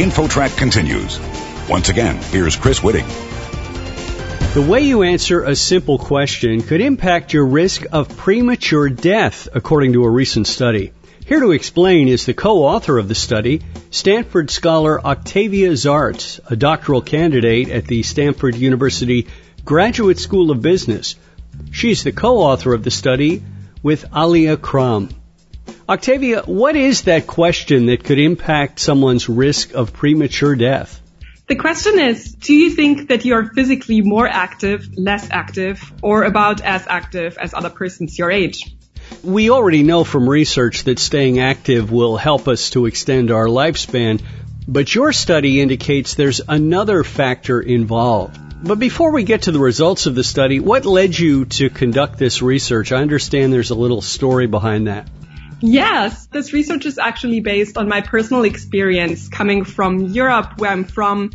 InfoTrack continues. Once again, here's Chris Whitting. The way you answer a simple question could impact your risk of premature death, according to a recent study. Here to explain is the co-author of the study, Stanford scholar Octavia Zahrt, a doctoral candidate at the Stanford University Graduate School of Business. She's the co-author of the study with Alia Crum. Octavia, what is that question that could impact someone's risk of premature death? The question is, do you think that you are physically more active, less active, or about as active as other persons your age? We already know from research that staying active will help us to extend our lifespan, but your study indicates there's another factor involved. But before we get to the results of the study, what led you to conduct this research? I understand there's a little story behind that. Yes, this research is actually based on my personal experience coming from Europe, where I'm from,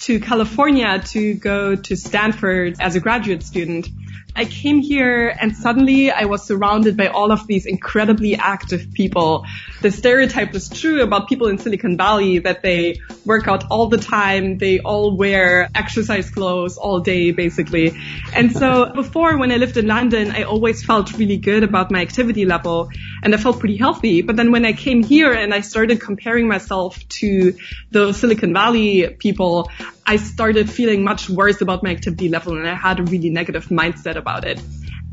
to California to go to Stanford as a graduate student. I came here and suddenly I was surrounded by all of these incredibly active people. The stereotype is true about people in Silicon Valley that they work out all the time. They all wear exercise clothes all day, basically. And so before, when I lived in London, I always felt really good about my activity level and I felt pretty healthy. But then when I came here and I started comparing myself to the Silicon Valley people, I started feeling much worse about my activity level and I had a really negative mindset about it.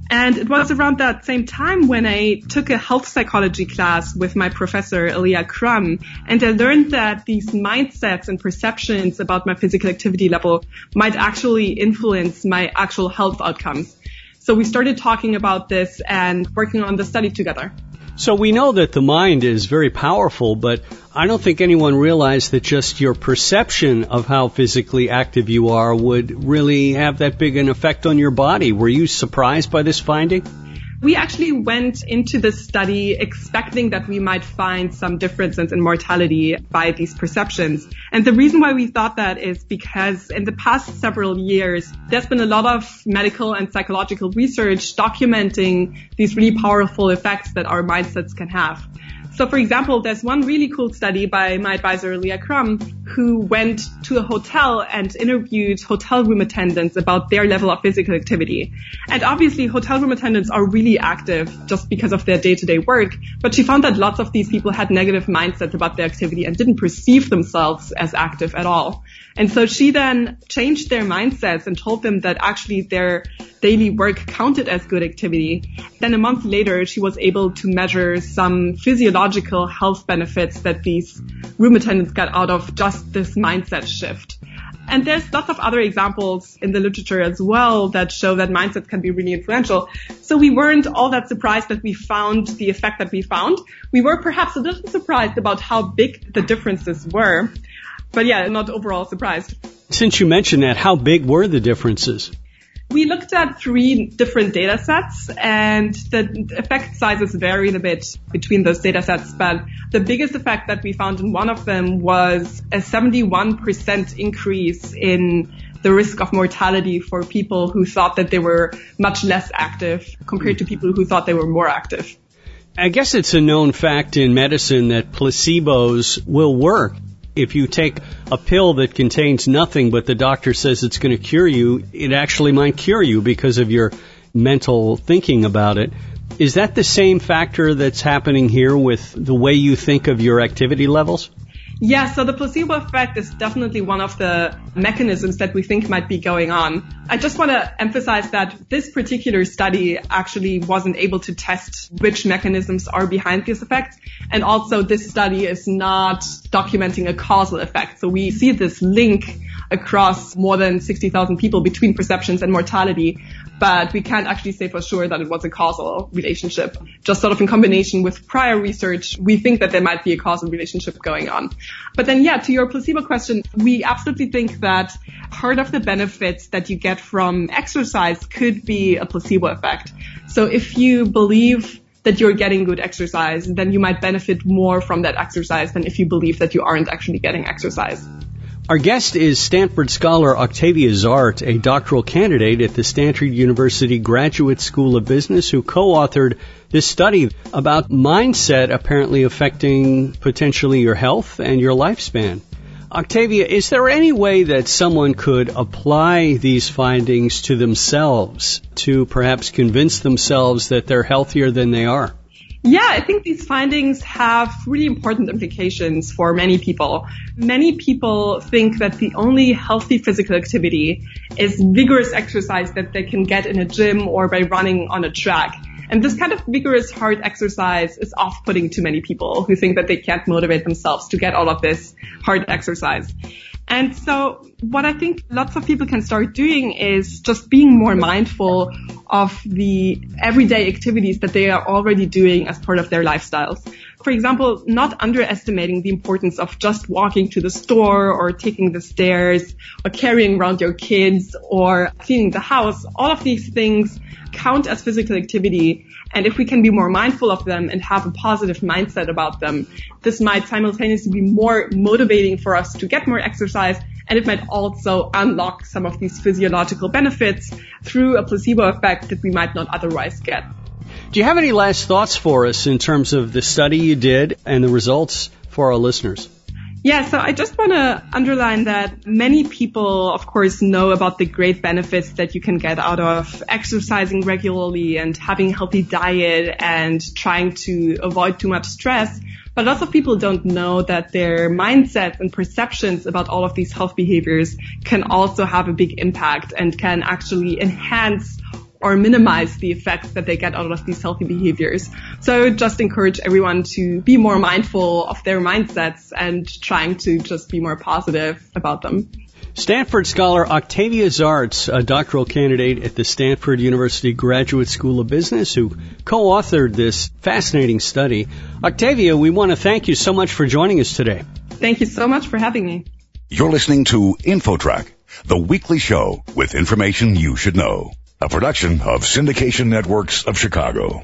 And it was around that same time when I took a health psychology class with my professor, Alia Crum, and I learned that these mindsets and perceptions about my physical activity level might actually influence my actual health outcomes. So we started talking about this and working on the study together. So we know that the mind is very powerful, but I don't think anyone realized that just your perception of how physically active you are would really have that big an effect on your body. Were you surprised by this finding? We actually went into this study expecting that we might find some differences in mortality by these perceptions. And the reason why we thought that is because in the past several years, there's been a lot of medical and psychological research documenting these really powerful effects that our mindsets can have. So for example, there's one really cool study by my advisor, Alia Crum, who went to a hotel and interviewed hotel room attendants about their level of physical activity. And obviously hotel room attendants are really active just because of their day-to-day work, but she found that lots of these people had negative mindsets about their activity and didn't perceive themselves as active at all. And so she then changed their mindsets and told them that actually their daily work counted as good activity. Then a month later, she was able to measure some physiological health benefits that these room attendants got out of just this mindset shift. And there's lots of other examples in the literature as well that show that mindset can be really influential. So we weren't all that surprised that we found the effect that we found. We were perhaps a little surprised about how big the differences were. But yeah, not overall surprised. Since you mentioned that, how big were the differences? We looked at three different data sets and the effect sizes varied a bit between those data sets, but the biggest effect that we found in one of them was a 71% increase in the risk of mortality for people who thought that they were much less active compared to hmm. people who thought they were more active. I guess it's a known fact in medicine that placebos will work if you take a pill that contains nothing but the doctor says it's going to cure you, it actually might cure you because of your mental thinking about it. Is that the same factor that's happening here with the way you think of your activity levels? Yeah, so the placebo effect is definitely one of the mechanisms that we think might be going on. I just want to emphasize that this particular study actually wasn't able to test which mechanisms are behind these effects. And also this study is not documenting a causal effect. So we see this link across more than 60,000 people between perceptions and mortality but we can't actually say for sure that it was a causal relationship. Just sort of in combination with prior research, we think that there might be a causal relationship going on. But then, yeah, to your placebo question, we absolutely think that part of the benefits that you get from exercise could be a placebo effect. So if you believe that you're getting good exercise, then you might benefit more from that exercise than if you believe that you aren't actually getting exercise. Our guest is Stanford scholar Octavia Zahrt, a doctoral candidate at the Stanford University Graduate School of Business who co-authored this study about mindset apparently affecting potentially your health and your lifespan. Octavia, is there any way that someone could apply these findings to themselves to perhaps convince themselves that they're healthier than they are? Yeah, I think these findings have really important implications for many people. Many people think that the only healthy physical activity is vigorous exercise that they can get in a gym or by running on a track. And this kind of vigorous hard exercise is off-putting to many people who think that they can't motivate themselves to get all of this hard exercise. And so what I think lots of people can start doing is just being more mindful of the everyday activities that they are already doing as part of their lifestyles. For example, not underestimating the importance of just walking to the store or taking the stairs or carrying around your kids or cleaning the house. All of these things count as physical activity. And if we can be more mindful of them and have a positive mindset about them, this might simultaneously be more motivating for us to get more exercise. And it might also unlock some of these physiological benefits through a placebo effect that we might not otherwise get. Do you have any last thoughts for us in terms of the study you did and the results for our listeners? Yeah, so I just want to underline that many people, of course, know about the great benefits that you can get out of exercising regularly and having a healthy diet and trying to avoid too much stress. But lots of people don't know that their mindsets and perceptions about all of these health behaviors can also have a big impact and can actually enhance or minimize the effects that they get out of these healthy behaviors. So I would just encourage everyone to be more mindful of their mindsets and trying to just be more positive about them. Stanford scholar Octavia Zartz, a doctoral candidate at the Stanford University Graduate School of Business, who co-authored this fascinating study. Octavia, we want to thank you so much for joining us today. Thank you so much for having me. You're listening to InfoTrack, the weekly show with information you should know a production of Syndication Networks of Chicago.